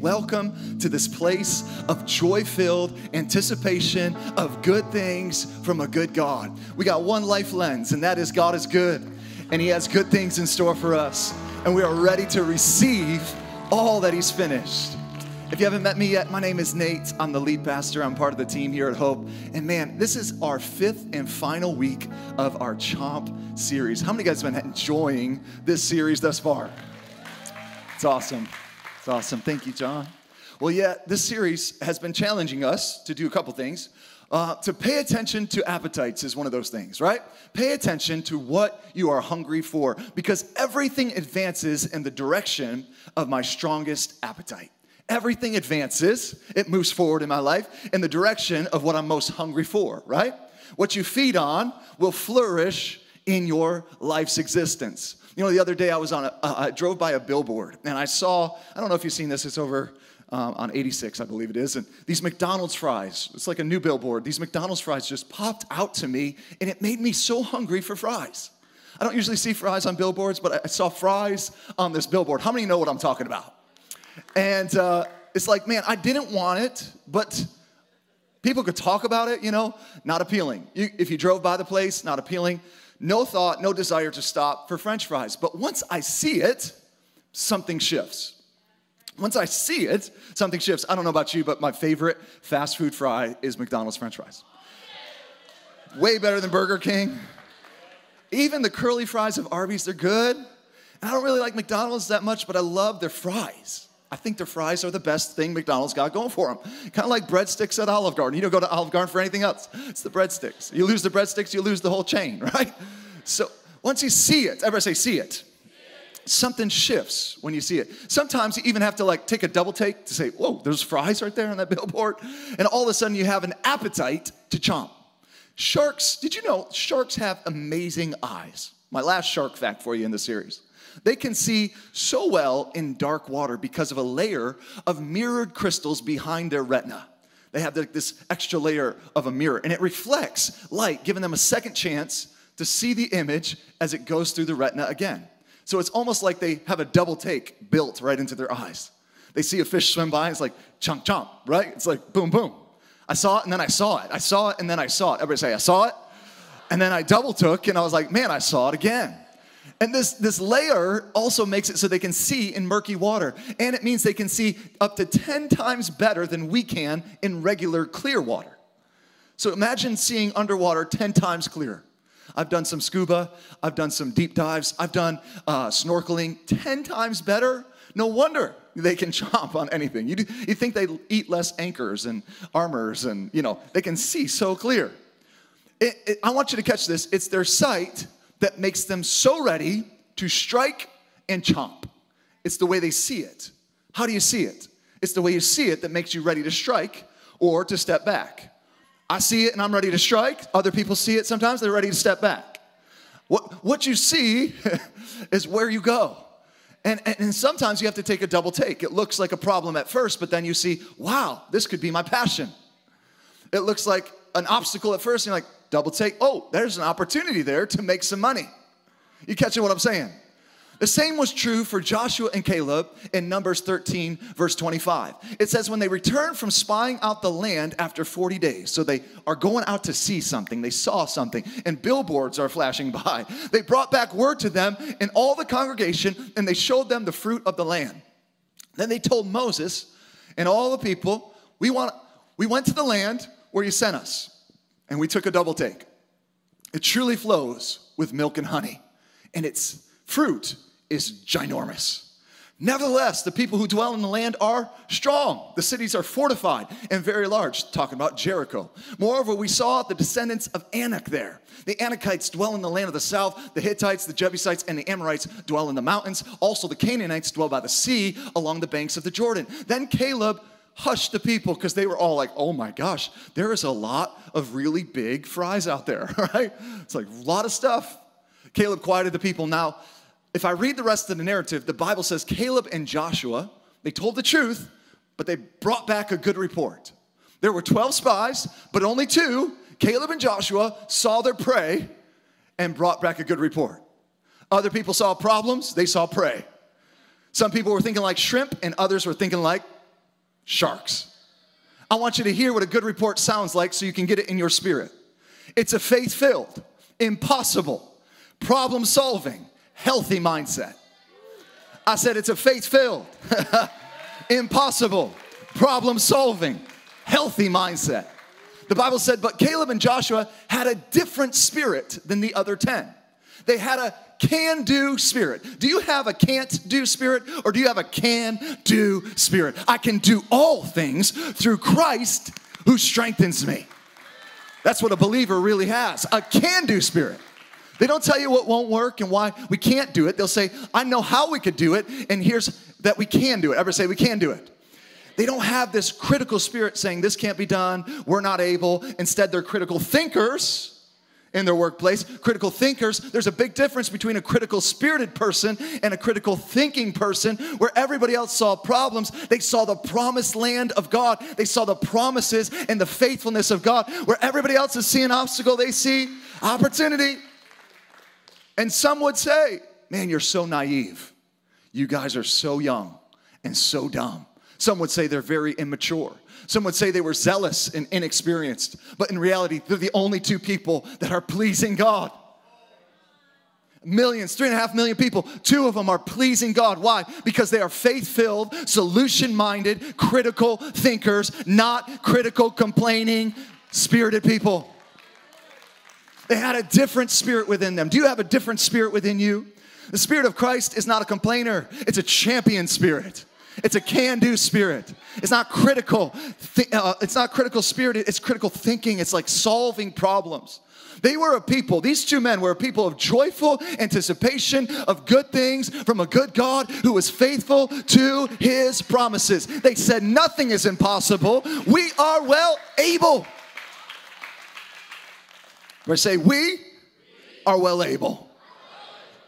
Welcome to this place of joy filled anticipation of good things from a good God. We got one life lens, and that is God is good, and He has good things in store for us, and we are ready to receive all that He's finished. If you haven't met me yet, my name is Nate. I'm the lead pastor. I'm part of the team here at Hope. And man, this is our fifth and final week of our Chomp series. How many guys have been enjoying this series thus far? It's awesome. Awesome. Thank you, John. Well, yeah, this series has been challenging us to do a couple things. Uh, to pay attention to appetites is one of those things, right? Pay attention to what you are hungry for because everything advances in the direction of my strongest appetite. Everything advances, it moves forward in my life in the direction of what I'm most hungry for, right? What you feed on will flourish in your life's existence. You know, the other day I was on a, uh, I drove by a billboard and I saw, I don't know if you've seen this, it's over um, on 86, I believe it is, and these McDonald's fries, it's like a new billboard. These McDonald's fries just popped out to me and it made me so hungry for fries. I don't usually see fries on billboards, but I saw fries on this billboard. How many know what I'm talking about? And uh, it's like, man, I didn't want it, but people could talk about it, you know, not appealing. You, if you drove by the place, not appealing no thought, no desire to stop for french fries. But once I see it, something shifts. Once I see it, something shifts. I don't know about you, but my favorite fast food fry is McDonald's french fries. Way better than Burger King. Even the curly fries of Arby's, they're good. And I don't really like McDonald's that much, but I love their fries. I think their fries are the best thing McDonald's got going for them. Kind of like breadsticks at Olive Garden. You don't go to Olive Garden for anything else. It's the breadsticks. You lose the breadsticks, you lose the whole chain, right? So once you see it, everybody say, see it. Something shifts when you see it. Sometimes you even have to like take a double take to say, whoa, there's fries right there on that billboard. And all of a sudden you have an appetite to chomp. Sharks, did you know sharks have amazing eyes? My last shark fact for you in the series. They can see so well in dark water because of a layer of mirrored crystals behind their retina. They have this extra layer of a mirror, and it reflects light, giving them a second chance to see the image as it goes through the retina again. So it's almost like they have a double take built right into their eyes. They see a fish swim by, it's like chomp chomp, right? It's like boom boom. I saw it and then I saw it. I saw it and then I saw it. Everybody say, I saw it. And then I double took and I was like, man, I saw it again. And this, this layer also makes it so they can see in murky water. And it means they can see up to 10 times better than we can in regular clear water. So imagine seeing underwater 10 times clearer. I've done some scuba, I've done some deep dives, I've done uh, snorkeling 10 times better. No wonder they can chomp on anything. You, you think they eat less anchors and armors, and you know, they can see so clear. It, it, I want you to catch this it's their sight that makes them so ready to strike and chomp. It's the way they see it. How do you see it? It's the way you see it that makes you ready to strike or to step back. I see it and I'm ready to strike. Other people see it sometimes, they're ready to step back. What, what you see is where you go. And, and, and, sometimes you have to take a double take. It looks like a problem at first, but then you see, wow, this could be my passion. It looks like an obstacle at first, and you're like, double take. Oh, there's an opportunity there to make some money. You catching what I'm saying? The same was true for Joshua and Caleb in Numbers 13, verse 25. It says, when they returned from spying out the land after 40 days, so they are going out to see something, they saw something, and billboards are flashing by. They brought back word to them and all the congregation, and they showed them the fruit of the land. Then they told Moses and all the people, we, want, we went to the land where you sent us and we took a double take. It truly flows with milk and honey, and its fruit is ginormous. Nevertheless, the people who dwell in the land are strong. The cities are fortified and very large, talking about Jericho. Moreover, we saw the descendants of Anak there. The Anakites dwell in the land of the south, the Hittites, the Jebusites, and the Amorites dwell in the mountains. Also, the Canaanites dwell by the sea along the banks of the Jordan. Then Caleb hushed the people because they were all like, oh my gosh, there is a lot of really big fries out there, right? It's like a lot of stuff. Caleb quieted the people. Now, if I read the rest of the narrative, the Bible says Caleb and Joshua, they told the truth, but they brought back a good report. There were 12 spies, but only two, Caleb and Joshua, saw their prey and brought back a good report. Other people saw problems, they saw prey. Some people were thinking like shrimp, and others were thinking like Sharks. I want you to hear what a good report sounds like so you can get it in your spirit. It's a faith filled, impossible, problem solving, healthy mindset. I said it's a faith filled, impossible, problem solving, healthy mindset. The Bible said, but Caleb and Joshua had a different spirit than the other 10. They had a can do spirit. Do you have a can't do spirit or do you have a can do spirit? I can do all things through Christ who strengthens me. That's what a believer really has a can do spirit. They don't tell you what won't work and why we can't do it. They'll say, I know how we could do it, and here's that we can do it. Ever say, we can do it. They don't have this critical spirit saying, this can't be done, we're not able. Instead, they're critical thinkers in their workplace. Critical thinkers, there's a big difference between a critical spirited person and a critical thinking person where everybody else saw problems. They saw the promised land of God, they saw the promises and the faithfulness of God. Where everybody else is seeing obstacle, they see opportunity. And some would say, Man, you're so naive. You guys are so young and so dumb. Some would say they're very immature. Some would say they were zealous and inexperienced. But in reality, they're the only two people that are pleasing God. Millions, three and a half million people, two of them are pleasing God. Why? Because they are faith filled, solution minded, critical thinkers, not critical, complaining, spirited people. They had a different spirit within them. Do you have a different spirit within you? The spirit of Christ is not a complainer, it's a champion spirit. It's a can-do spirit. It's not critical. Uh, it's not critical spirit. It's critical thinking. It's like solving problems. They were a people, these two men were a people of joyful anticipation of good things from a good God who was faithful to his promises. They said, Nothing is impossible. We are well able. We say, We are well able.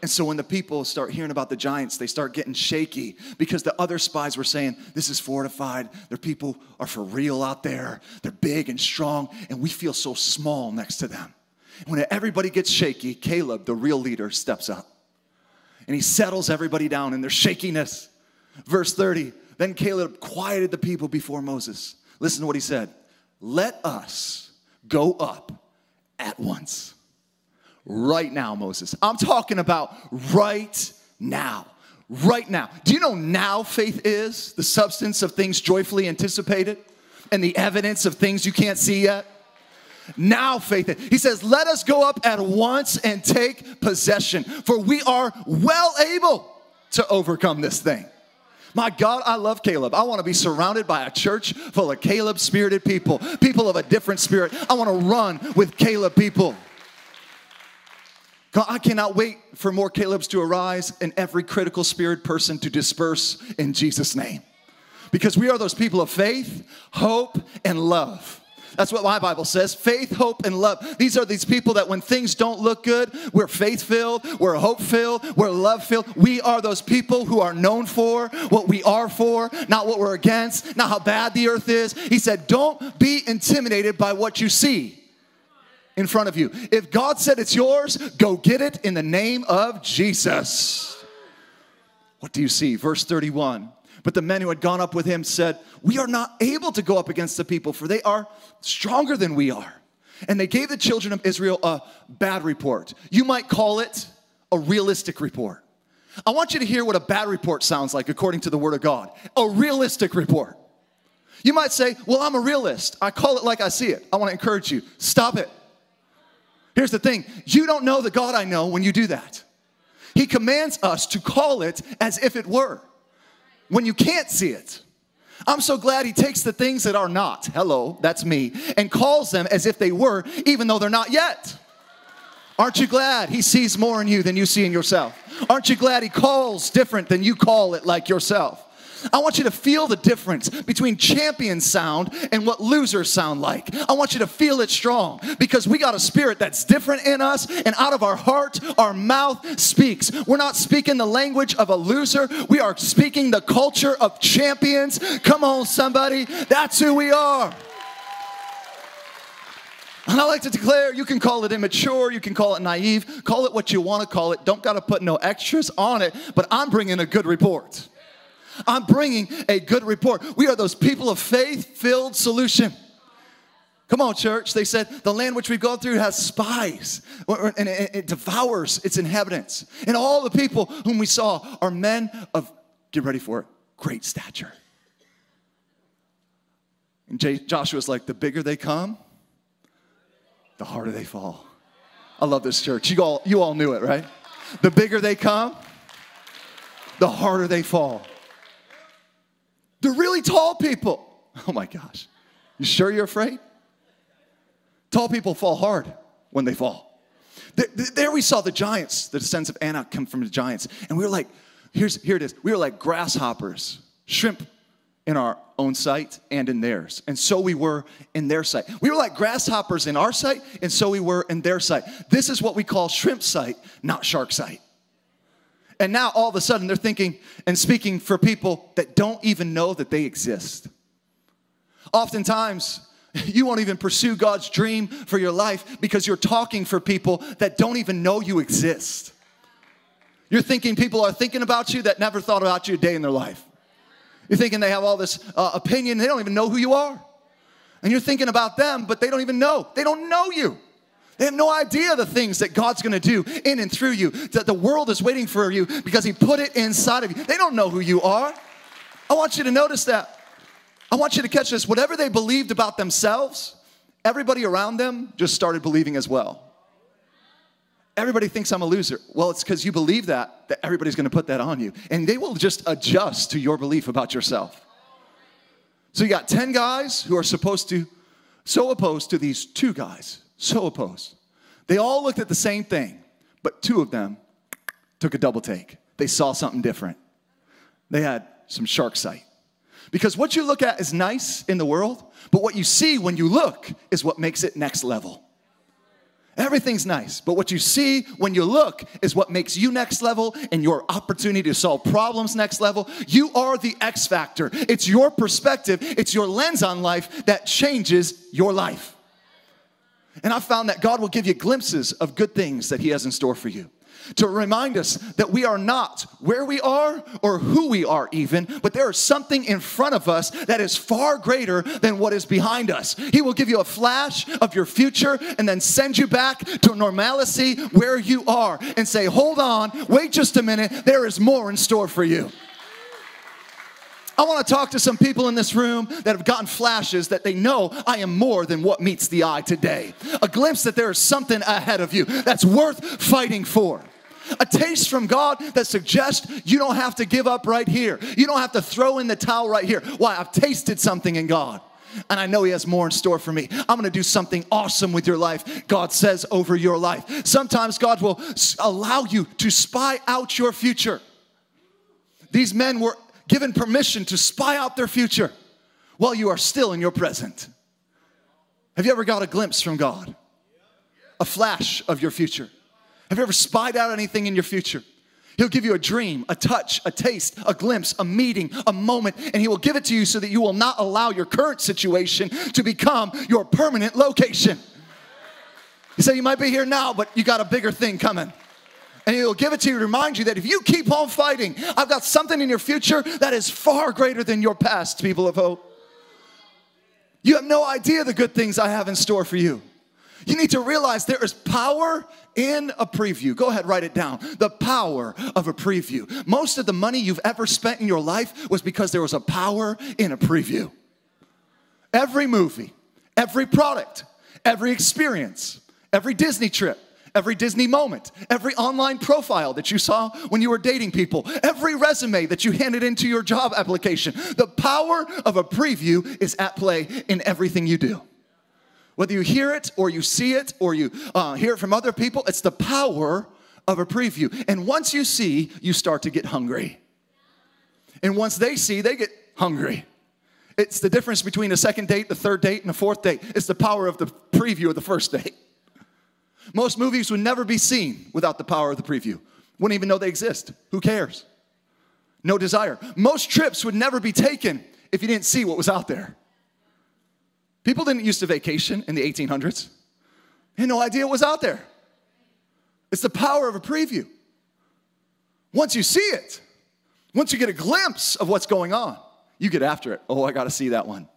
And so when the people start hearing about the giants, they start getting shaky because the other spies were saying, This is fortified. Their people are for real out there. They're big and strong, and we feel so small next to them. When everybody gets shaky, Caleb, the real leader, steps up and he settles everybody down in their shakiness. Verse 30 Then Caleb quieted the people before Moses. Listen to what he said Let us go up at once right now, Moses. I'm talking about right now. Right now. Do you know now faith is the substance of things joyfully anticipated and the evidence of things you can't see yet? Now faith. He says, Let us go up at once and take possession, for we are well able to overcome this thing. My God, I love Caleb. I want to be surrounded by a church full of Caleb spirited people, people of a different spirit. I want to run with Caleb people. God, I cannot wait for more Calebs to arise and every critical spirit person to disperse in Jesus' name. Because we are those people of faith, hope, and love. That's what my Bible says faith, hope, and love. These are these people that when things don't look good, we're faith filled, we're hope filled, we're love filled. We are those people who are known for what we are for, not what we're against, not how bad the earth is. He said, Don't be intimidated by what you see in front of you. If God said it's yours, go get it in the name of Jesus. What do you see? Verse 31. But the men who had gone up with him said, We are not able to go up against the people, for they are stronger than we are. And they gave the children of Israel a bad report. You might call it a realistic report. I want you to hear what a bad report sounds like according to the Word of God. A realistic report. You might say, Well, I'm a realist. I call it like I see it. I want to encourage you. Stop it. Here's the thing you don't know the God I know when you do that. He commands us to call it as if it were when you can't see it. I'm so glad he takes the things that are not, hello, that's me, and calls them as if they were, even though they're not yet. Aren't you glad he sees more in you than you see in yourself? Aren't you glad he calls different than you call it like yourself? I want you to feel the difference between champion sound and what losers sound like. I want you to feel it strong because we got a spirit that's different in us, and out of our heart, our mouth speaks. We're not speaking the language of a loser, we are speaking the culture of champions. Come on, somebody, that's who we are. And I like to declare you can call it immature, you can call it naive, call it what you want to call it. Don't got to put no extras on it, but I'm bringing a good report. I'm bringing a good report. We are those people of faith filled solution. Come on, church. They said the land which we've gone through has spies and it devours its inhabitants. And all the people whom we saw are men of, get ready for it, great stature. And Joshua's like, the bigger they come, the harder they fall. I love this church. You all, you all knew it, right? The bigger they come, the harder they fall. They're really tall people. Oh my gosh. You sure you're afraid? Tall people fall hard when they fall. There we saw the giants, the descendants of Anak come from the giants. And we were like, here's, here it is. We were like grasshoppers, shrimp in our own sight and in theirs. And so we were in their sight. We were like grasshoppers in our sight, and so we were in their sight. This is what we call shrimp sight, not shark sight. And now all of a sudden they're thinking and speaking for people that don't even know that they exist. Oftentimes, You won't even pursue God's dream for your life because you're talking for people that don't even know you exist. You're thinking people are thinking about you that never thought about you a day in their life. You're thinking they have all this uh, opinion, they don't even know who you are. And you're thinking about them, but they don't even know. They don't know you. They have no idea the things that God's gonna do in and through you, that the world is waiting for you because He put it inside of you. They don't know who you are. I want you to notice that. I want you to catch this. Whatever they believed about themselves, everybody around them just started believing as well. Everybody thinks I'm a loser. Well, it's because you believe that, that everybody's gonna put that on you. And they will just adjust to your belief about yourself. So you got 10 guys who are supposed to, so opposed to these two guys, so opposed. They all looked at the same thing, but two of them took a double take. They saw something different. They had some shark sight. Because what you look at is nice in the world, but what you see when you look is what makes it next level. Everything's nice, but what you see when you look is what makes you next level and your opportunity to solve problems next level. You are the X factor. It's your perspective, it's your lens on life that changes your life. And I found that God will give you glimpses of good things that He has in store for you to remind us that we are not where we are or who we are, even, but there is something in front of us that is far greater than what is behind us. He will give you a flash of your future and then send you back to normalcy where you are and say, Hold on, wait just a minute, there is more in store for you. I want to talk to some people in this room that have gotten flashes that they know I am more than what meets the eye today. A glimpse that there is something ahead of you that's worth fighting for a taste from God that suggests you don't have to give up right here. You don't have to throw in the towel right here. Why? I've tasted something in God. And I know He has more in store for me. I'm gonna do something awesome with your life, God says over your life. Sometimes God will allow you to spy out your future. These men were given permission to spy out their future while you are still in your present. Have you ever got a glimpse from God? A flash of your future? Have you ever spied out anything in your future? He'll give you a dream, a touch, a taste, a glimpse, a meeting, a moment, and He will give it to you so that you will not allow your current situation to become your permanent location. He said, You might be here now, but you got a bigger thing coming. And He'll give it to you to remind you that if you keep on fighting, I've got something in your future that is far greater than your past, people of hope. You have no idea the good things I have in store for you. You need to realize there is power in a preview. Go ahead, write it down. The power of a preview. Most of the money you've ever spent in your life was because there was a power in a preview. Every movie, every product, every experience, every Disney trip, every Disney moment, every online profile that you saw when you were dating people, every resume that you handed into your job application. The power of a preview is at play in everything you do. Whether you hear it or you see it or you uh, hear it from other people, it's the power of a preview. And once you see, you start to get hungry. And once they see, they get hungry. It's the difference between a second date, the third date, and a fourth date. It's the power of the preview of the first date. Most movies would never be seen without the power of the preview. Wouldn't even know they exist. Who cares? No desire. Most trips would never be taken if you didn't see what was out there. People didn't used to vacation in the 1800s. They had no idea what was out there. It's the power of a preview. Once you see it, Once you get a glimpse of what's going on, you get after it. Oh, I got to see that one.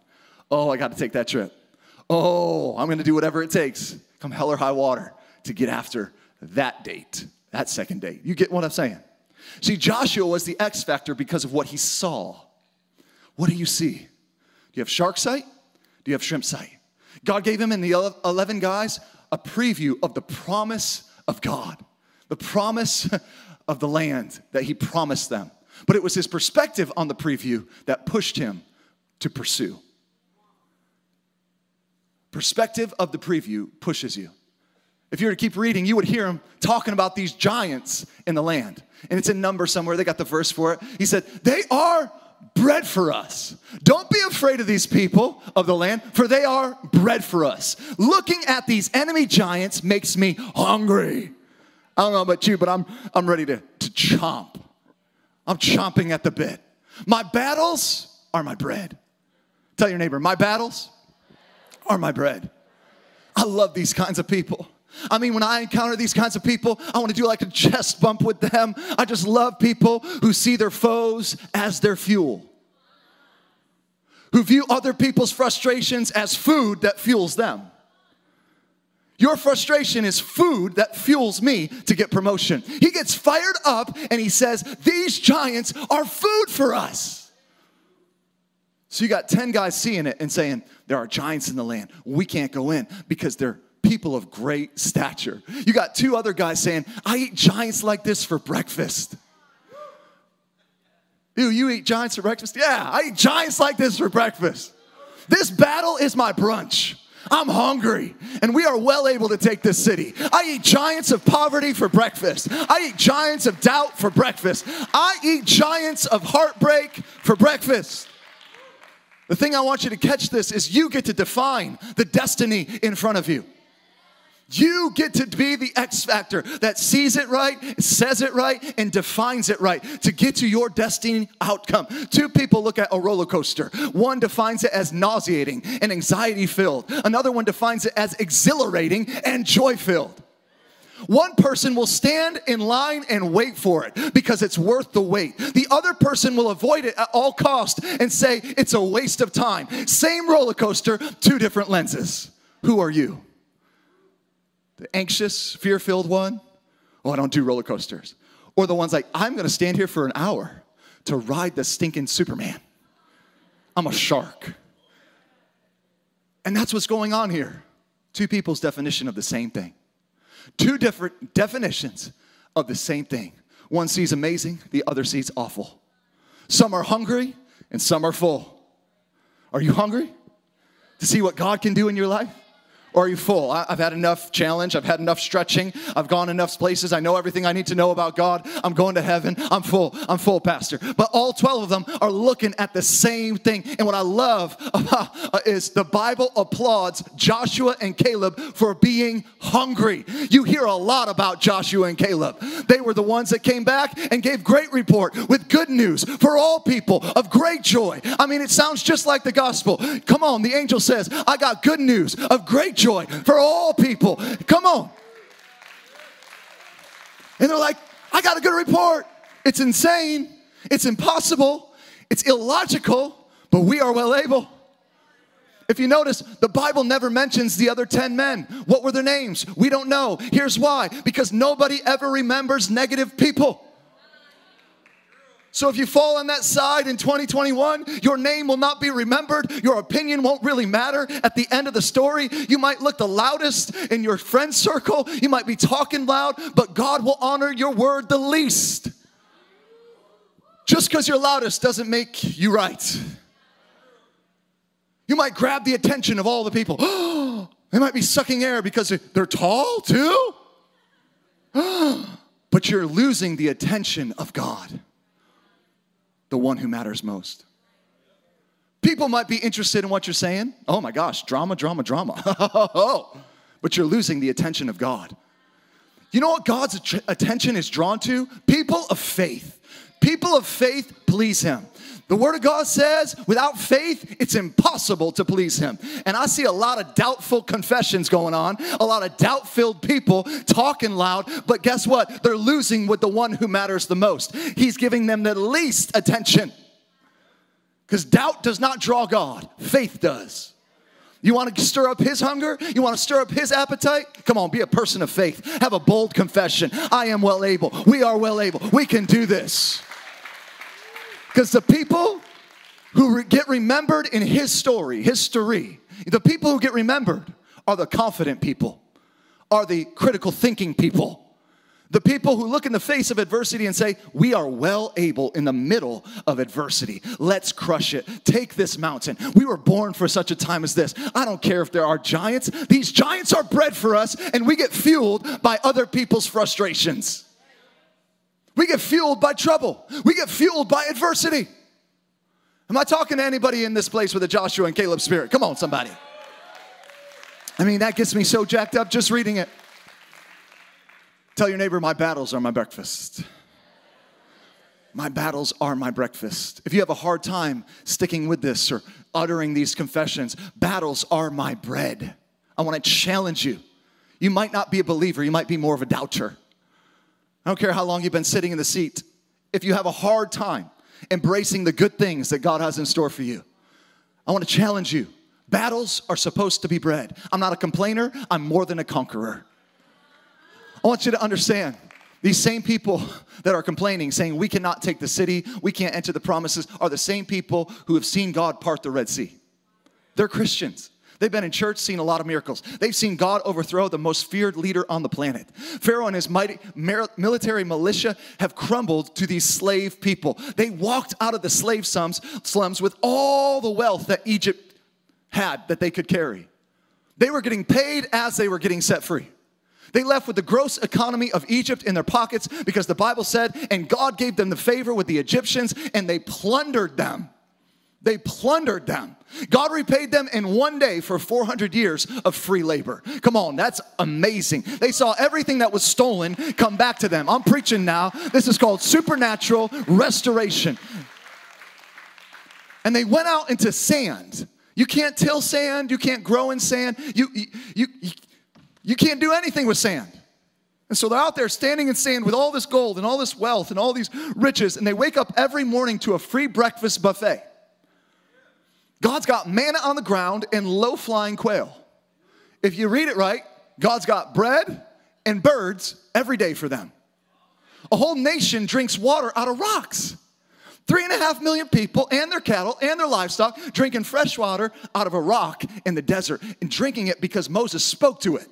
Oh, I got to take that trip. Oh, I'm going to do whatever it takes, come hell or high water, to get after that date, that second date. You get what I'm saying? See, Joshua was the X factor because of what he saw. What do you see? Do you have shark sight? Do you have shrimp sight? God gave him and the 11 guys a preview of the promise of God, the promise of the land that he promised them. But it was his perspective on the preview that pushed him to pursue. Perspective of the preview pushes you. If you were to keep reading, you would hear him talking about these giants in the land. And it's in number somewhere, they got the verse for it. He said, They are bread for us. Don't be afraid of these people of the land, for they are bread for us. Looking at these enemy giants makes me hungry. I don't know about you, but I'm, I'm ready to, to chomp. I'm chomping at the bit. My battles are my bread. Tell your neighbor, my battles are my bread. I love these kinds of people. I mean, when I encounter these kinds of people, I want to do like a chest bump with them. I just love people who see their foes as their fuel, who view other people's frustrations as food that fuels them. Your frustration is food that fuels me to get promotion. He gets fired up and he says, These giants are food for us. So you got 10 guys seeing it and saying, There are giants in the land. We can't go in because they're people of great stature. You got two other guys saying, I eat giants like this for breakfast. Ew, you eat giants for breakfast? Yeah, I eat giants like this for breakfast. This battle is my brunch. I'm hungry, and we are well able to take this city. I eat giants of poverty for breakfast. I eat giants of doubt for breakfast. I eat giants of heartbreak for breakfast. The thing I want you to catch this is you get to define the destiny in front of you. You get to be the X factor that sees it right, says it right, and defines it right to get to your destiny outcome. Two people look at a roller coaster. One defines it as nauseating and anxiety filled, another one defines it as exhilarating and joy filled. One person will stand in line and wait for it because it's worth the wait. The other person will avoid it at all cost and say it's a waste of time. Same roller coaster, two different lenses. Who are you? The anxious, fear filled one. Oh, I don't do roller coasters. Or the ones like, I'm gonna stand here for an hour to ride the stinking Superman. I'm a shark. And that's what's going on here. Two people's definition of the same thing. Two different definitions of the same thing. One sees amazing, the other sees awful. Some are hungry and some are full. Are you hungry to see what God can do in your life? Or are you full? I've had enough challenge. I've had enough stretching. I've gone enough places. I know everything I need to know about God. I'm going to heaven. I'm full. I'm full, Pastor. But all 12 of them are looking at the same thing. And what I love uh, is the Bible applauds Joshua and Caleb for being hungry. You hear a lot about Joshua and Caleb. They were the ones that came back and gave great report with good news for all people of great joy. I mean, it sounds just like the gospel. Come on, the angel says, I got good news of great joy joy for all people. Come on. And they're like, I got a good report. It's insane. It's impossible. It's illogical, but we are well able. If you notice, the Bible never mentions the other 10 men. What were their names? We don't know. Here's why because nobody ever remembers negative people. So if you fall on that side in 2021, your name will not be remembered. Your opinion won't really matter at the end of the story. You might look the loudest in your friend circle. You might be talking loud, but God will honor your word the least. Just because you're loudest doesn't make you right. You might grab the attention of all the people. they might be sucking air because they're tall too. but you're losing the attention of God the one who matters most. People might be interested in what you're saying. Oh my gosh, drama, drama, drama. but you're losing the attention of God. You know what God's attention is drawn to? People of faith. People of faith please Him. The Word of God says, without faith, it's impossible to please Him. And I see a lot of doubtful confessions going on, a lot of doubt filled people talking loud, but guess what? They're losing with the one who matters the most. He's giving them the least attention. Because doubt does not draw God, faith does. You want to stir up his hunger? You want to stir up his appetite? Come on, be a person of faith. Have a bold confession. I am well able. We are well able. We can do this. Because the people who get remembered in his story, history, the people who get remembered are the confident people, are the critical thinking people. The people who look in the face of adversity and say, We are well able in the middle of adversity. Let's crush it. Take this mountain. We were born for such a time as this. I don't care if there are giants, these giants are bread for us, and we get fueled by other people's frustrations. We get fueled by trouble. We get fueled by adversity. Am I talking to anybody in this place with a Joshua and Caleb spirit? Come on, somebody. I mean, that gets me so jacked up just reading it. Tell your neighbor, my battles are my breakfast. My battles are my breakfast. If you have a hard time sticking with this or uttering these confessions, battles are my bread. I want to challenge you. You might not be a believer, you might be more of a doubter. I don't care how long you've been sitting in the seat. If you have a hard time embracing the good things that God has in store for you, I want to challenge you. Battles are supposed to be bread. I'm not a complainer, I'm more than a conqueror. I want you to understand these same people that are complaining, saying we cannot take the city, we can't enter the promises, are the same people who have seen God part the Red Sea. They're Christians. They've been in church, seen a lot of miracles. They've seen God overthrow the most feared leader on the planet. Pharaoh and his mighty military militia have crumbled to these slave people. They walked out of the slave slums, slums with all the wealth that Egypt had that they could carry. They were getting paid as they were getting set free. They left with the gross economy of Egypt in their pockets because the Bible said, and God gave them the favor with the Egyptians, and they plundered them. They plundered them. God repaid them in one day for 400 years of free labor. Come on, that's amazing. They saw everything that was stolen come back to them. I'm preaching now. This is called supernatural restoration. And they went out into sand. You can't till sand, you can't grow in sand, you, you, you, you can't do anything with sand. And so they're out there standing in sand with all this gold and all this wealth and all these riches, and they wake up every morning to a free breakfast buffet. God's got manna on the ground and low flying quail. If you read it right, God's got bread and birds every day for them. A whole nation drinks water out of rocks. Three and a half million people and their cattle and their livestock drinking fresh water out of a rock in the desert and drinking it because Moses spoke to it.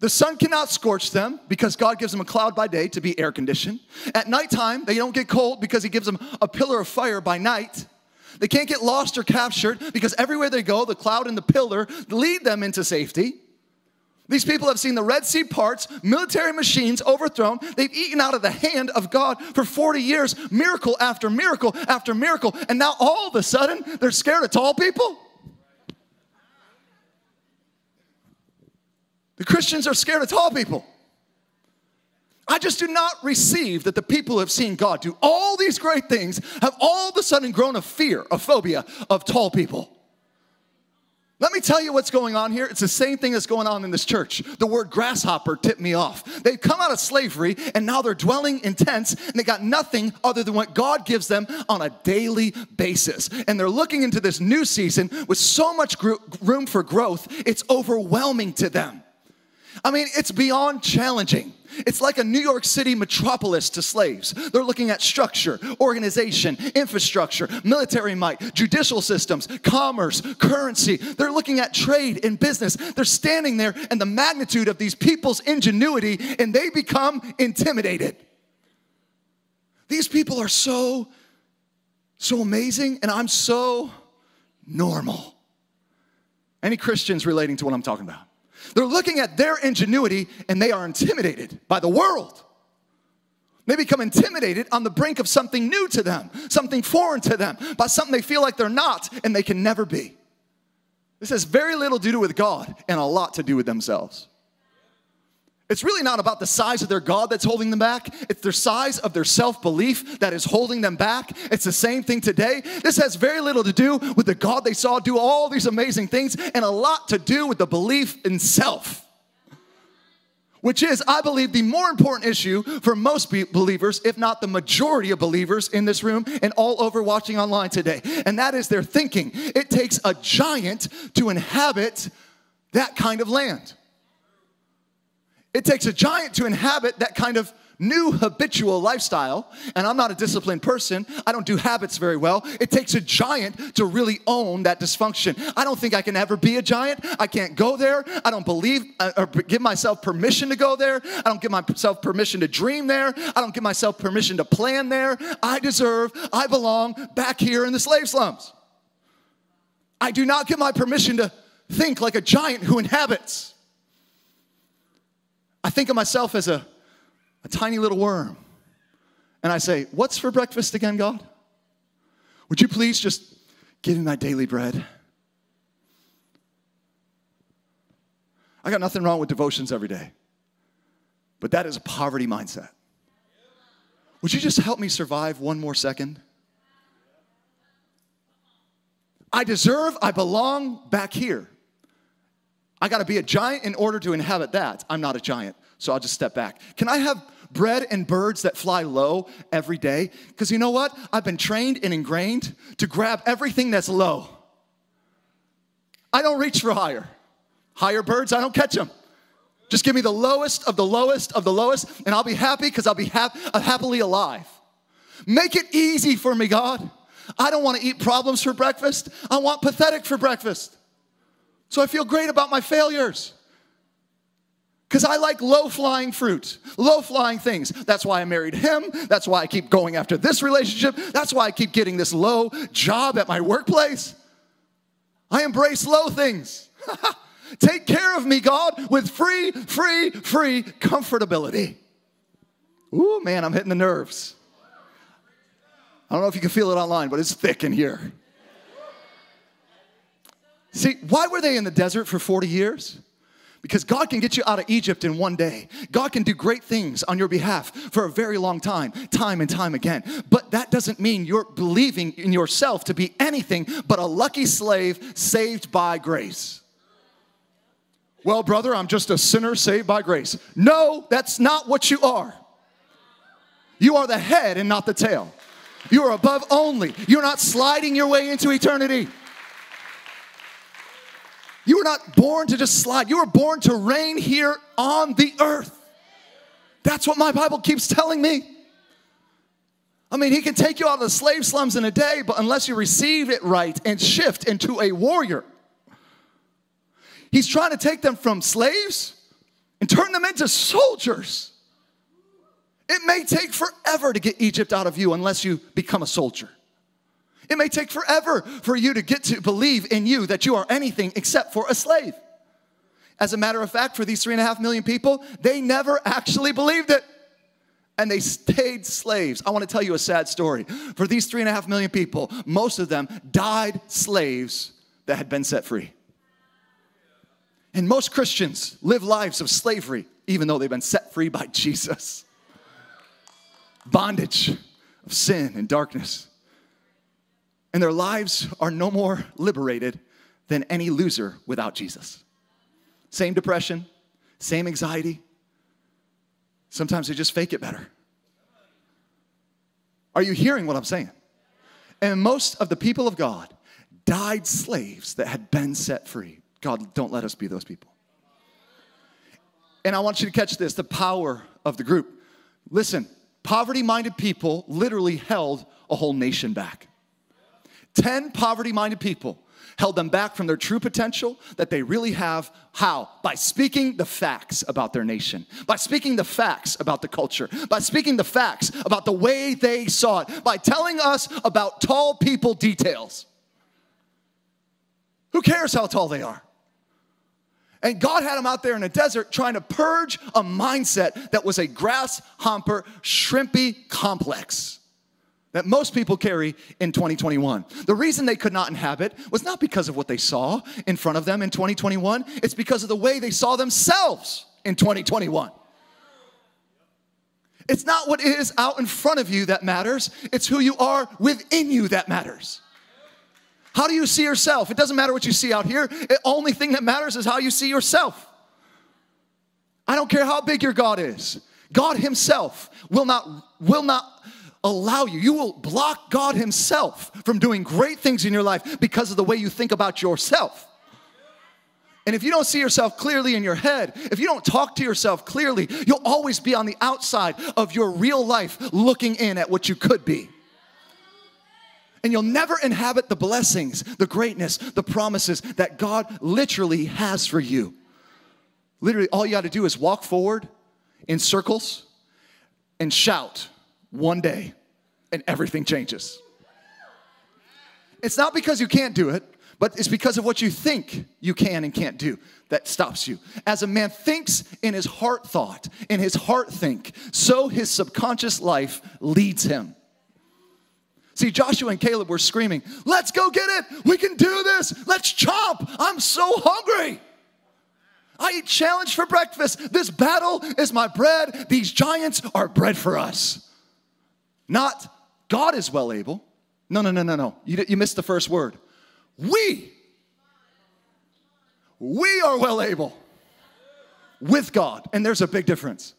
The sun cannot scorch them because God gives them a cloud by day to be air conditioned. At nighttime, they don't get cold because He gives them a pillar of fire by night. They can't get lost or captured because everywhere they go, the cloud and the pillar lead them into safety. These people have seen the Red Sea parts, military machines overthrown. They've eaten out of the hand of God for 40 years, miracle after miracle after miracle. And now all of a sudden, they're scared of tall people? The Christians are scared of tall people. I just do not receive that the people who have seen God do all these great things have all of a sudden grown a fear, a phobia of tall people. Let me tell you what's going on here. It's the same thing that's going on in this church. The word grasshopper tipped me off. They've come out of slavery and now they're dwelling in tents and they got nothing other than what God gives them on a daily basis. And they're looking into this new season with so much room for growth, it's overwhelming to them. I mean, it's beyond challenging. It's like a New York City metropolis to slaves. They're looking at structure, organization, infrastructure, military might, judicial systems, commerce, currency. They're looking at trade and business. They're standing there and the magnitude of these people's ingenuity, and they become intimidated. These people are so, so amazing, and I'm so normal. Any Christians relating to what I'm talking about? They're looking at their ingenuity and they are intimidated by the world. They become intimidated on the brink of something new to them, something foreign to them, by something they feel like they're not and they can never be. This has very little to do with God and a lot to do with themselves. It's really not about the size of their God that's holding them back. It's their size of their self belief that is holding them back. It's the same thing today. This has very little to do with the God they saw do all these amazing things and a lot to do with the belief in self. Which is, I believe, the more important issue for most believers, if not the majority of believers in this room and all over watching online today. And that is their thinking. It takes a giant to inhabit that kind of land. It takes a giant to inhabit that kind of new habitual lifestyle. And I'm not a disciplined person. I don't do habits very well. It takes a giant to really own that dysfunction. I don't think I can ever be a giant. I can't go there. I don't believe uh, or give myself permission to go there. I don't give myself permission to dream there. I don't give myself permission to plan there. I deserve, I belong back here in the slave slums. I do not give my permission to think like a giant who inhabits. I think of myself as a, a tiny little worm. And I say, What's for breakfast again, God? Would you please just give me my daily bread? I got nothing wrong with devotions every day, but that is a poverty mindset. Would you just help me survive one more second? I deserve, I belong back here. I got to be a giant in order to inhabit that. I'm not a giant, so I'll just step back. Can I have bread and birds that fly low every day? Because you know what? I've been trained and ingrained to grab everything that's low. I don't reach for higher. Higher birds, I don't catch them. Just give me the lowest of the lowest of the lowest, and I'll be happy because I'll be hap- uh, happily alive. Make it easy for me, God. I don't want to eat problems for breakfast. I want pathetic for breakfast. So I feel great about my failures. Because I like low flying fruit, low flying things. That's why I married him. That's why I keep going after this relationship. That's why I keep getting this low job at my workplace. I embrace low things. Take care of me, God, with free, free, free comfortability. Ooh, man, I'm hitting the nerves. I don't know if you can feel it online, but it's thick in here. See, why were they in the desert for 40 years? Because God can get you out of Egypt in one day. God can do great things on your behalf for a very long time, time and time again. But that doesn't mean you're believing in yourself to be anything but a lucky slave saved by grace. Well, brother, I'm just a sinner saved by grace. No, that's not what you are. You are the head and not the tail. You are above only. You're not sliding your way into eternity. You were not born to just slide, you were born to reign here on the earth. That's what my Bible keeps telling me. I mean, he can take you out of the slave slums in a day, but unless you receive it right and shift into a warrior, he's trying to take them from slaves and turn them into soldiers. It may take forever to get Egypt out of you unless you become a soldier. It may take forever for you to get to believe in you that you are anything except for a slave. As a matter of fact, for these three and a half million people, they never actually believed it. And they stayed slaves. I want to tell you a sad story. For these three and a half million people, most of them died slaves that had been set free. And most Christians live lives of slavery, even though they've been set free by Jesus. Bondage of sin and darkness and their lives are no more liberated than any loser without Jesus. Same depression, same anxiety. Sometimes they just fake it better. Are you hearing what I'm saying? And most of the people of God died slaves that had been set free. God, don't let us be those people. And I want you to catch this the power of the group. Listen, poverty minded people literally held a whole nation back. 10 poverty minded people held them back from their true potential that they really have. How? By speaking the facts about their nation, by speaking the facts about the culture, by speaking the facts about the way they saw it, by telling us about tall people details. Who cares how tall they are? And God had them out there in the desert trying to purge a mindset that was a grasshopper, shrimpy complex that most people carry in 2021. The reason they could not inhabit was not because of what they saw in front of them in 2021, it's because of the way they saw themselves in 2021. It's not what is out in front of you that matters, it's who you are within you that matters. How do you see yourself? It doesn't matter what you see out here. The only thing that matters is how you see yourself. I don't care how big your God is. God himself will not will not allow you. You will block God himself from doing great things in your life because of the way you think about yourself. And if you don't see yourself clearly in your head, if you don't talk to yourself clearly, you'll always be on the outside of your real life looking in at what you could be. And you'll never inhabit the blessings, the greatness, the promises that God literally has for you. Literally, all you got to do is walk forward in circles and shout one day, and everything changes. It's not because you can't do it, but it's because of what you think you can and can't do that stops you. As a man thinks in his heart thought, in his heart think, so his subconscious life leads him. See, Joshua and Caleb were screaming, Let's go get it. We can do this. Let's chomp. I'm so hungry. I eat challenge for breakfast. This battle is my bread. These giants are bread for us. Not God is well able. No, no, no, no, no. You, you missed the first word. We, we are well able with God. And there's a big difference.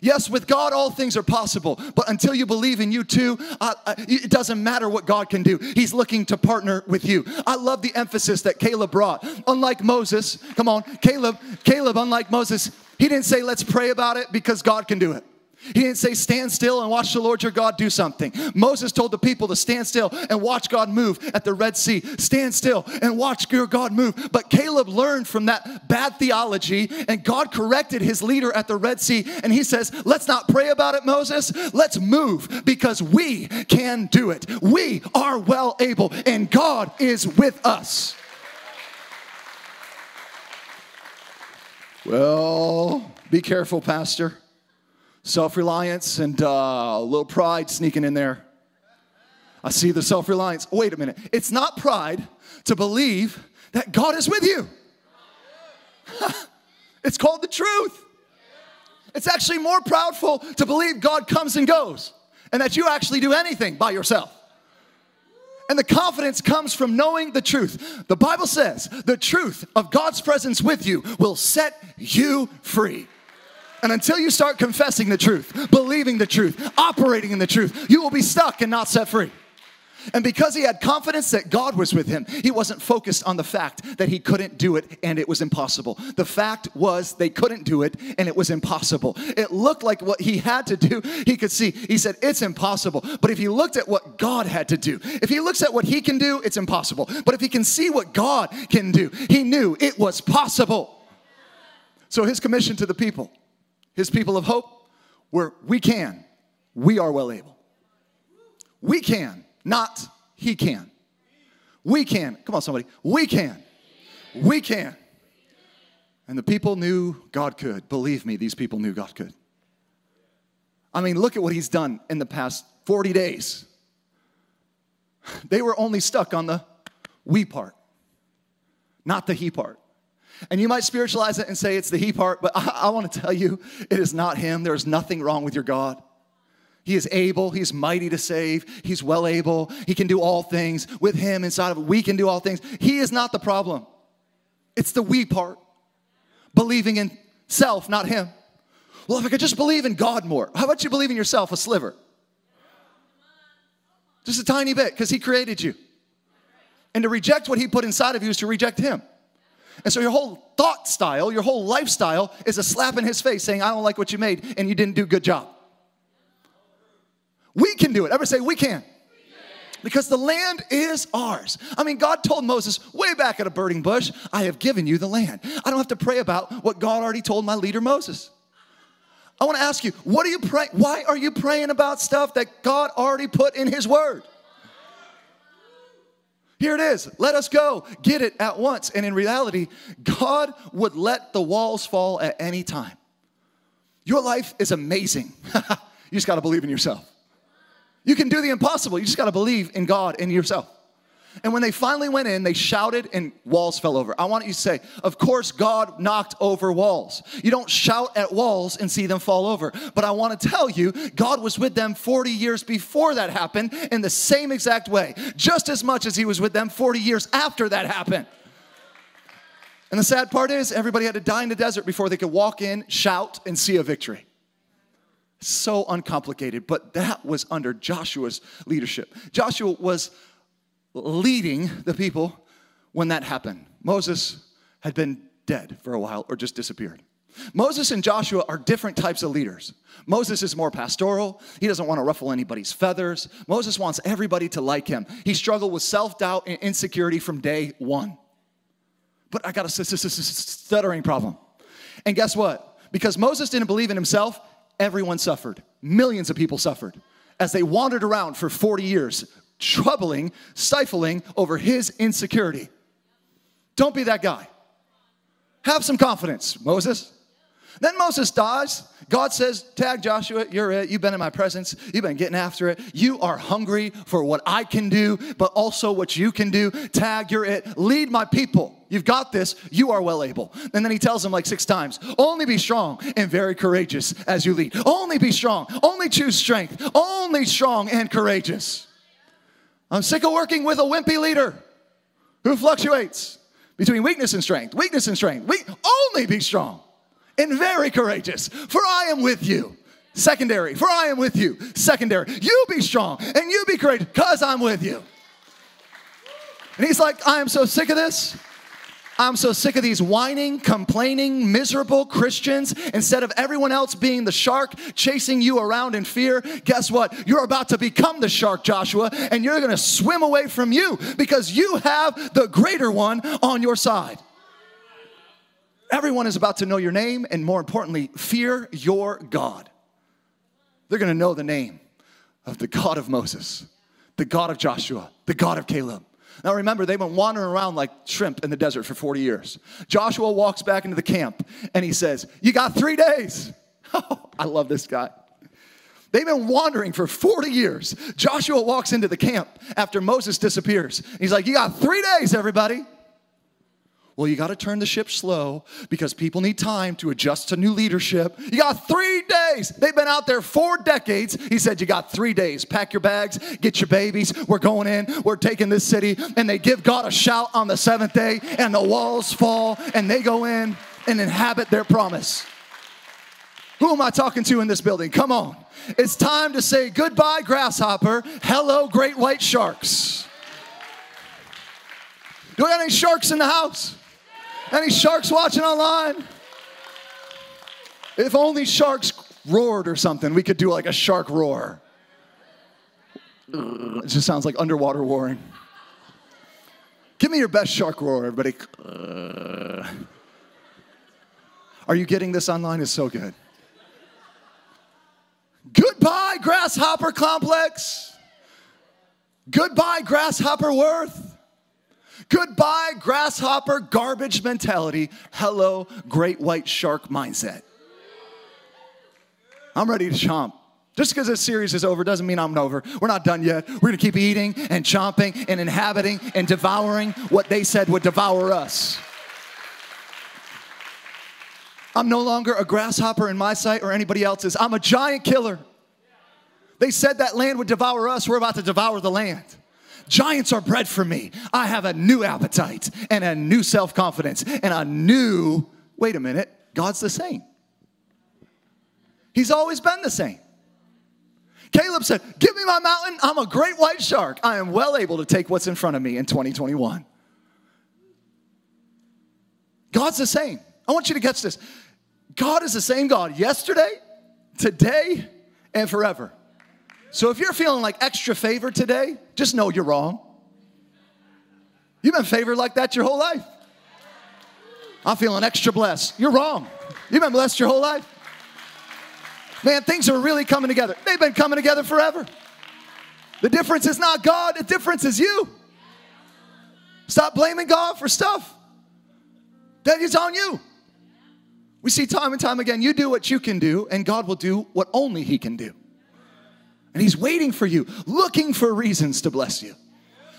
Yes, with God, all things are possible. But until you believe in you too, uh, it doesn't matter what God can do. He's looking to partner with you. I love the emphasis that Caleb brought. Unlike Moses, come on, Caleb, Caleb, unlike Moses, he didn't say, let's pray about it because God can do it. He didn't say, stand still and watch the Lord your God do something. Moses told the people to stand still and watch God move at the Red Sea. Stand still and watch your God move. But Caleb learned from that bad theology, and God corrected his leader at the Red Sea. And he says, Let's not pray about it, Moses. Let's move because we can do it. We are well able, and God is with us. Well, be careful, Pastor self reliance and uh, a little pride sneaking in there. I see the self reliance. Wait a minute. It's not pride to believe that God is with you, it's called the truth. It's actually more proudful to believe God comes and goes and that you actually do anything by yourself. And the confidence comes from knowing the truth. The Bible says the truth of God's presence with you will set you free. And until you start confessing the truth, believing the truth, operating in the truth, you will be stuck and not set free. And because he had confidence that God was with him, he wasn't focused on the fact that he couldn't do it and it was impossible. The fact was they couldn't do it and it was impossible. It looked like what he had to do, he could see. He said, It's impossible. But if he looked at what God had to do, if he looks at what he can do, it's impossible. But if he can see what God can do, he knew it was possible. So his commission to the people his people of hope, where we can, we are well able. We can, not he can. We can. Come on, somebody. We can. We can. And the people knew God could. Believe me, these people knew God could. I mean, look at what he's done in the past 40 days. They were only stuck on the we part, not the he part. And you might spiritualize it and say it's the he part, but I, I want to tell you it is not him. There is nothing wrong with your God. He is able, he's mighty to save, he's well able, he can do all things. With him inside of it, we can do all things. He is not the problem. It's the we part. Believing in self, not him. Well, if I could just believe in God more, how about you believe in yourself a sliver? Just a tiny bit, because he created you. And to reject what he put inside of you is to reject him. And so your whole thought style, your whole lifestyle is a slap in his face saying, I don't like what you made and you didn't do a good job. We can do it. Ever say, we can. Because the land is ours. I mean, God told Moses way back at a burning bush, I have given you the land. I don't have to pray about what God already told my leader Moses. I want to ask you, what are you praying? Why are you praying about stuff that God already put in his word? Here it is. Let us go. Get it at once. And in reality, God would let the walls fall at any time. Your life is amazing. you just got to believe in yourself. You can do the impossible. You just got to believe in God and yourself. And when they finally went in, they shouted and walls fell over. I want you to say, of course, God knocked over walls. You don't shout at walls and see them fall over. But I want to tell you, God was with them 40 years before that happened in the same exact way, just as much as He was with them 40 years after that happened. And the sad part is, everybody had to die in the desert before they could walk in, shout, and see a victory. So uncomplicated, but that was under Joshua's leadership. Joshua was leading the people when that happened. Moses had been dead for a while or just disappeared. Moses and Joshua are different types of leaders. Moses is more pastoral. He doesn't want to ruffle anybody's feathers. Moses wants everybody to like him. He struggled with self doubt and insecurity from day one. But I got a stuttering problem. And guess what? Because Moses didn't believe in himself, everyone suffered. Millions of people suffered as they wandered around for 40 years, troubling, stifling over his insecurity. Don't be that guy. Have some confidence, Moses. Then Moses dies. God says, Tag Joshua, you're it. You've been in my presence. You've been getting after it. You are hungry for what I can do, but also what you can do. Tag, you're it. Lead my people. You've got this. You are well able. And then he tells him like six times only be strong and very courageous as you lead. Only be strong. Only choose strength. Only strong and courageous. I'm sick of working with a wimpy leader who fluctuates between weakness and strength, weakness and strength. We only be strong and very courageous, for I am with you. Secondary, for I am with you. Secondary, you be strong and you be courageous, because I'm with you. And he's like, I am so sick of this. I'm so sick of these whining, complaining, miserable Christians. Instead of everyone else being the shark chasing you around in fear, guess what? You're about to become the shark, Joshua, and you're gonna swim away from you because you have the greater one on your side. Everyone is about to know your name and, more importantly, fear your God. They're gonna know the name of the God of Moses, the God of Joshua, the God of Caleb. Now remember, they've been wandering around like shrimp in the desert for 40 years. Joshua walks back into the camp and he says, You got three days. Oh, I love this guy. They've been wandering for 40 years. Joshua walks into the camp after Moses disappears. He's like, You got three days, everybody. Well, you got to turn the ship slow because people need time to adjust to new leadership. You got three days. They've been out there four decades. He said, You got three days. Pack your bags, get your babies. We're going in, we're taking this city. And they give God a shout on the seventh day, and the walls fall, and they go in and inhabit their promise. Who am I talking to in this building? Come on. It's time to say goodbye, grasshopper. Hello, great white sharks. Do we got any sharks in the house? Any sharks watching online? If only sharks roared or something, we could do like a shark roar. It just sounds like underwater roaring. Give me your best shark roar, everybody. Uh. Are you getting this online? It's so good. Goodbye, grasshopper complex. Goodbye, grasshopper worth. Goodbye, grasshopper garbage mentality. Hello, great white shark mindset. I'm ready to chomp. Just because this series is over doesn't mean I'm over. We're not done yet. We're gonna keep eating and chomping and inhabiting and devouring what they said would devour us. I'm no longer a grasshopper in my sight or anybody else's. I'm a giant killer. They said that land would devour us. We're about to devour the land. Giants are bread for me. I have a new appetite and a new self confidence and a new, wait a minute, God's the same. He's always been the same. Caleb said, Give me my mountain. I'm a great white shark. I am well able to take what's in front of me in 2021. God's the same. I want you to catch this. God is the same God yesterday, today, and forever. So if you're feeling like extra favor today, just know you're wrong. You've been favored like that your whole life. I'm feeling extra blessed. You're wrong. You've been blessed your whole life. Man, things are really coming together. They've been coming together forever. The difference is not God, the difference is you. Stop blaming God for stuff that is on you. We see time and time again, you do what you can do, and God will do what only He can do. And He's waiting for you, looking for reasons to bless you,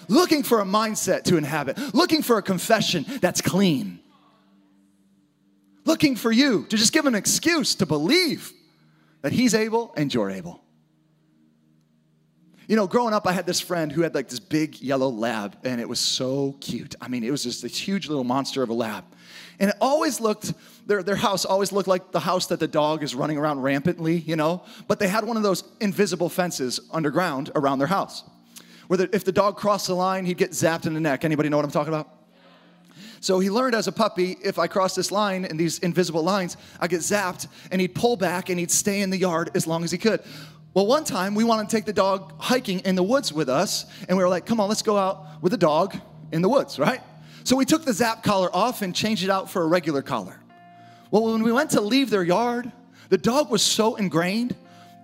looking for a mindset to inhabit, looking for a confession that's clean, looking for you to just give an excuse to believe that He's able and you're able. You know, growing up, I had this friend who had like this big yellow lab, and it was so cute. I mean, it was just this huge little monster of a lab. And it always looked, their, their house always looked like the house that the dog is running around rampantly, you know? But they had one of those invisible fences underground around their house. Where the, if the dog crossed the line, he'd get zapped in the neck. Anybody know what I'm talking about? So he learned as a puppy, if I cross this line and these invisible lines, I get zapped, and he'd pull back and he'd stay in the yard as long as he could. Well, one time we wanted to take the dog hiking in the woods with us, and we were like, come on, let's go out with the dog in the woods, right? So we took the zap collar off and changed it out for a regular collar. Well, when we went to leave their yard, the dog was so ingrained,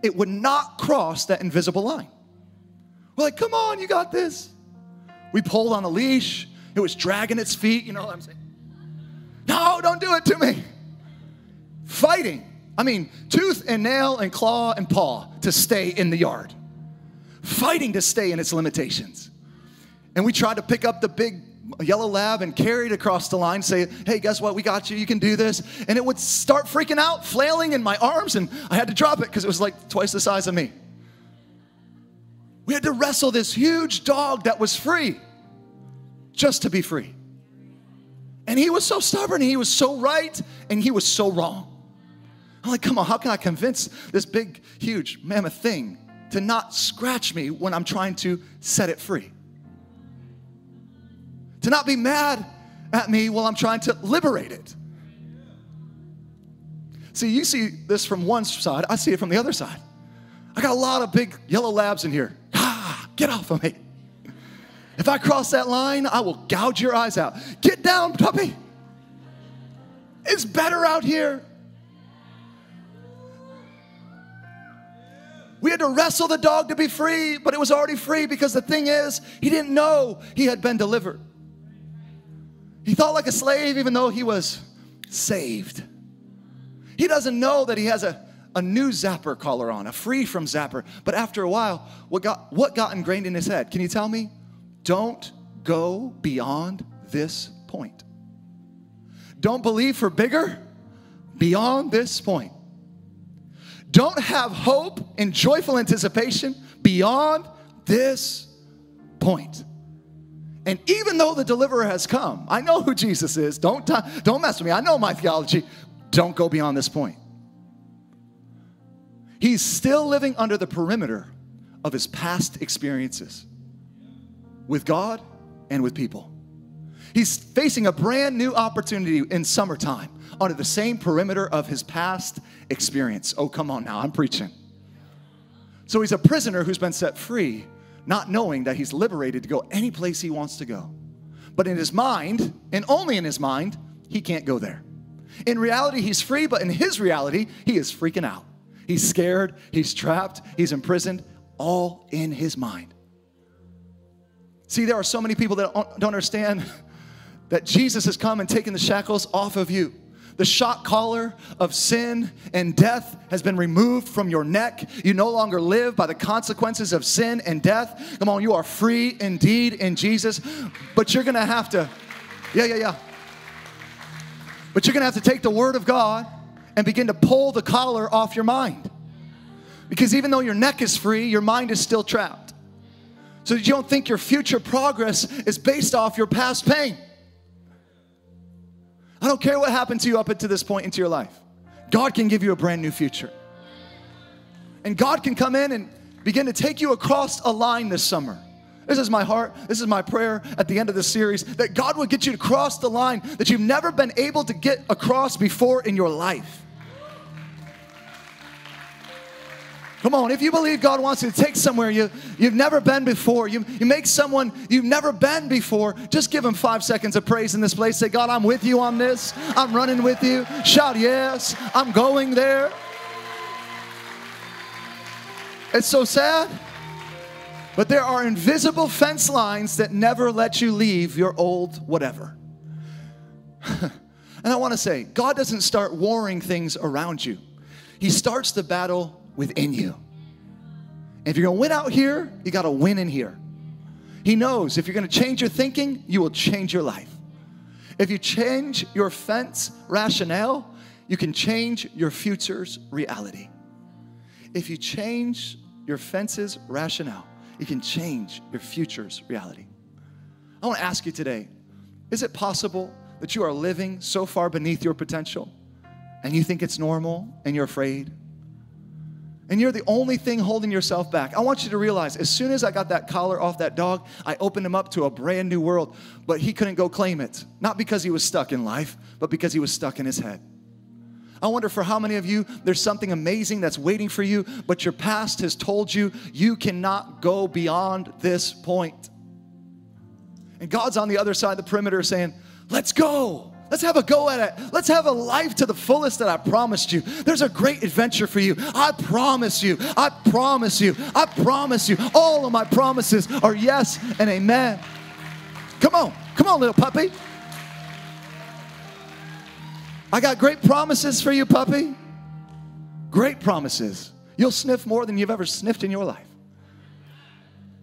it would not cross that invisible line. We're like, come on, you got this. We pulled on the leash, it was dragging its feet, you know what I'm saying? No, don't do it to me. Fighting. I mean, tooth and nail and claw and paw to stay in the yard, fighting to stay in its limitations. And we tried to pick up the big yellow lab and carried across the line, say, hey, guess what? We got you. You can do this. And it would start freaking out, flailing in my arms, and I had to drop it because it was like twice the size of me. We had to wrestle this huge dog that was free just to be free. And he was so stubborn, he was so right, and he was so wrong. I'm like, come on, how can I convince this big, huge, mammoth thing to not scratch me when I'm trying to set it free? To not be mad at me while I'm trying to liberate it. See, you see this from one side, I see it from the other side. I got a lot of big yellow labs in here. Ah, get off of me. If I cross that line, I will gouge your eyes out. Get down, puppy. It's better out here. We had to wrestle the dog to be free, but it was already free because the thing is, he didn't know he had been delivered. He thought like a slave, even though he was saved. He doesn't know that he has a, a new zapper collar on, a free from zapper. But after a while, what got, what got ingrained in his head? Can you tell me? Don't go beyond this point. Don't believe for bigger beyond this point don't have hope and joyful anticipation beyond this point. And even though the deliverer has come, I know who Jesus is. Don't, don't mess with me. I know my theology. Don't go beyond this point. He's still living under the perimeter of his past experiences with God and with people. He's facing a brand new opportunity in summertime under the same perimeter of his past experience. Oh, come on now, I'm preaching. So he's a prisoner who's been set free, not knowing that he's liberated to go any place he wants to go. But in his mind, and only in his mind, he can't go there. In reality, he's free, but in his reality, he is freaking out. He's scared, he's trapped, he's imprisoned, all in his mind. See, there are so many people that don't understand that Jesus has come and taken the shackles off of you. The shock collar of sin and death has been removed from your neck. You no longer live by the consequences of sin and death. Come on, you are free indeed in Jesus. But you're gonna have to, yeah, yeah, yeah. But you're gonna have to take the word of God and begin to pull the collar off your mind. Because even though your neck is free, your mind is still trapped. So that you don't think your future progress is based off your past pain. I don't care what happened to you up until this point into your life. God can give you a brand new future. And God can come in and begin to take you across a line this summer. This is my heart. This is my prayer at the end of the series that God will get you to cross the line that you've never been able to get across before in your life. Come on, if you believe God wants you to take somewhere you, you've never been before, you, you make someone you've never been before, just give him five seconds of praise in this place. Say, God, I'm with you on this. I'm running with you. Shout, yes, I'm going there. It's so sad. But there are invisible fence lines that never let you leave your old whatever. and I want to say, God doesn't start warring things around you, He starts the battle within you. If you're gonna win out here, you gotta win in here. He knows if you're gonna change your thinking, you will change your life. If you change your fence rationale, you can change your future's reality. If you change your fence's rationale, you can change your future's reality. I wanna ask you today is it possible that you are living so far beneath your potential and you think it's normal and you're afraid? And you're the only thing holding yourself back. I want you to realize as soon as I got that collar off that dog, I opened him up to a brand new world, but he couldn't go claim it. Not because he was stuck in life, but because he was stuck in his head. I wonder for how many of you there's something amazing that's waiting for you, but your past has told you you cannot go beyond this point. And God's on the other side of the perimeter saying, Let's go. Let's have a go at it. Let's have a life to the fullest that I promised you. There's a great adventure for you. I promise you. I promise you. I promise you. All of my promises are yes and amen. Come on. Come on, little puppy. I got great promises for you, puppy. Great promises. You'll sniff more than you've ever sniffed in your life.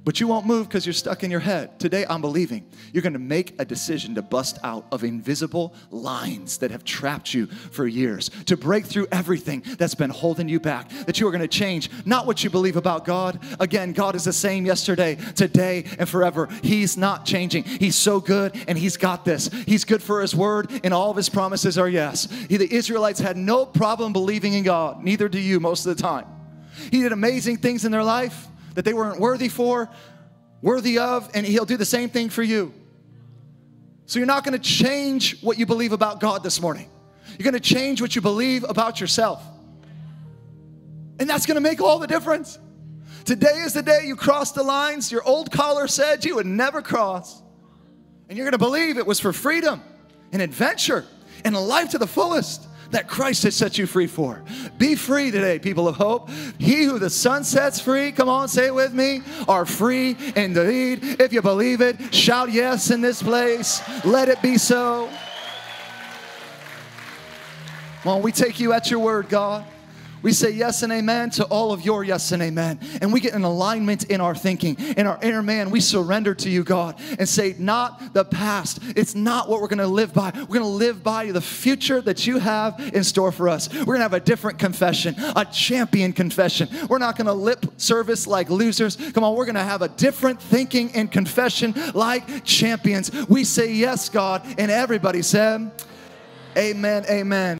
But you won't move because you're stuck in your head. Today, I'm believing you're going to make a decision to bust out of invisible lines that have trapped you for years, to break through everything that's been holding you back, that you are going to change not what you believe about God. Again, God is the same yesterday, today, and forever. He's not changing. He's so good, and He's got this. He's good for His word, and all of His promises are yes. He, the Israelites had no problem believing in God, neither do you most of the time. He did amazing things in their life that they weren't worthy for, worthy of, and He'll do the same thing for you. So you're not to change what you believe about God this morning. You're to change what you believe about yourself. And that's to make all the difference. Today is the day you cross the lines your old collar said you would never cross. And you're to believe it was for freedom and adventure and a life to the fullest that Christ has set you free for. Be free today, people of hope. He who the Son sets free, come on, say it with me, are free indeed. If you believe it, shout yes in this place. Let it be so. Well, we take you at your word, God. We say yes and amen to all of your yes and amen. And we get an alignment in our thinking, in our inner man. We surrender to you, God, and say, not the past. It's not what we're going to live by. We're going to live by the future that you have in store for us. We're going to have a different confession, a champion confession. We're not going to lip service like losers. Come on, we're going to have a different thinking and confession like champions. We say yes, God, and everybody said, Amen, amen.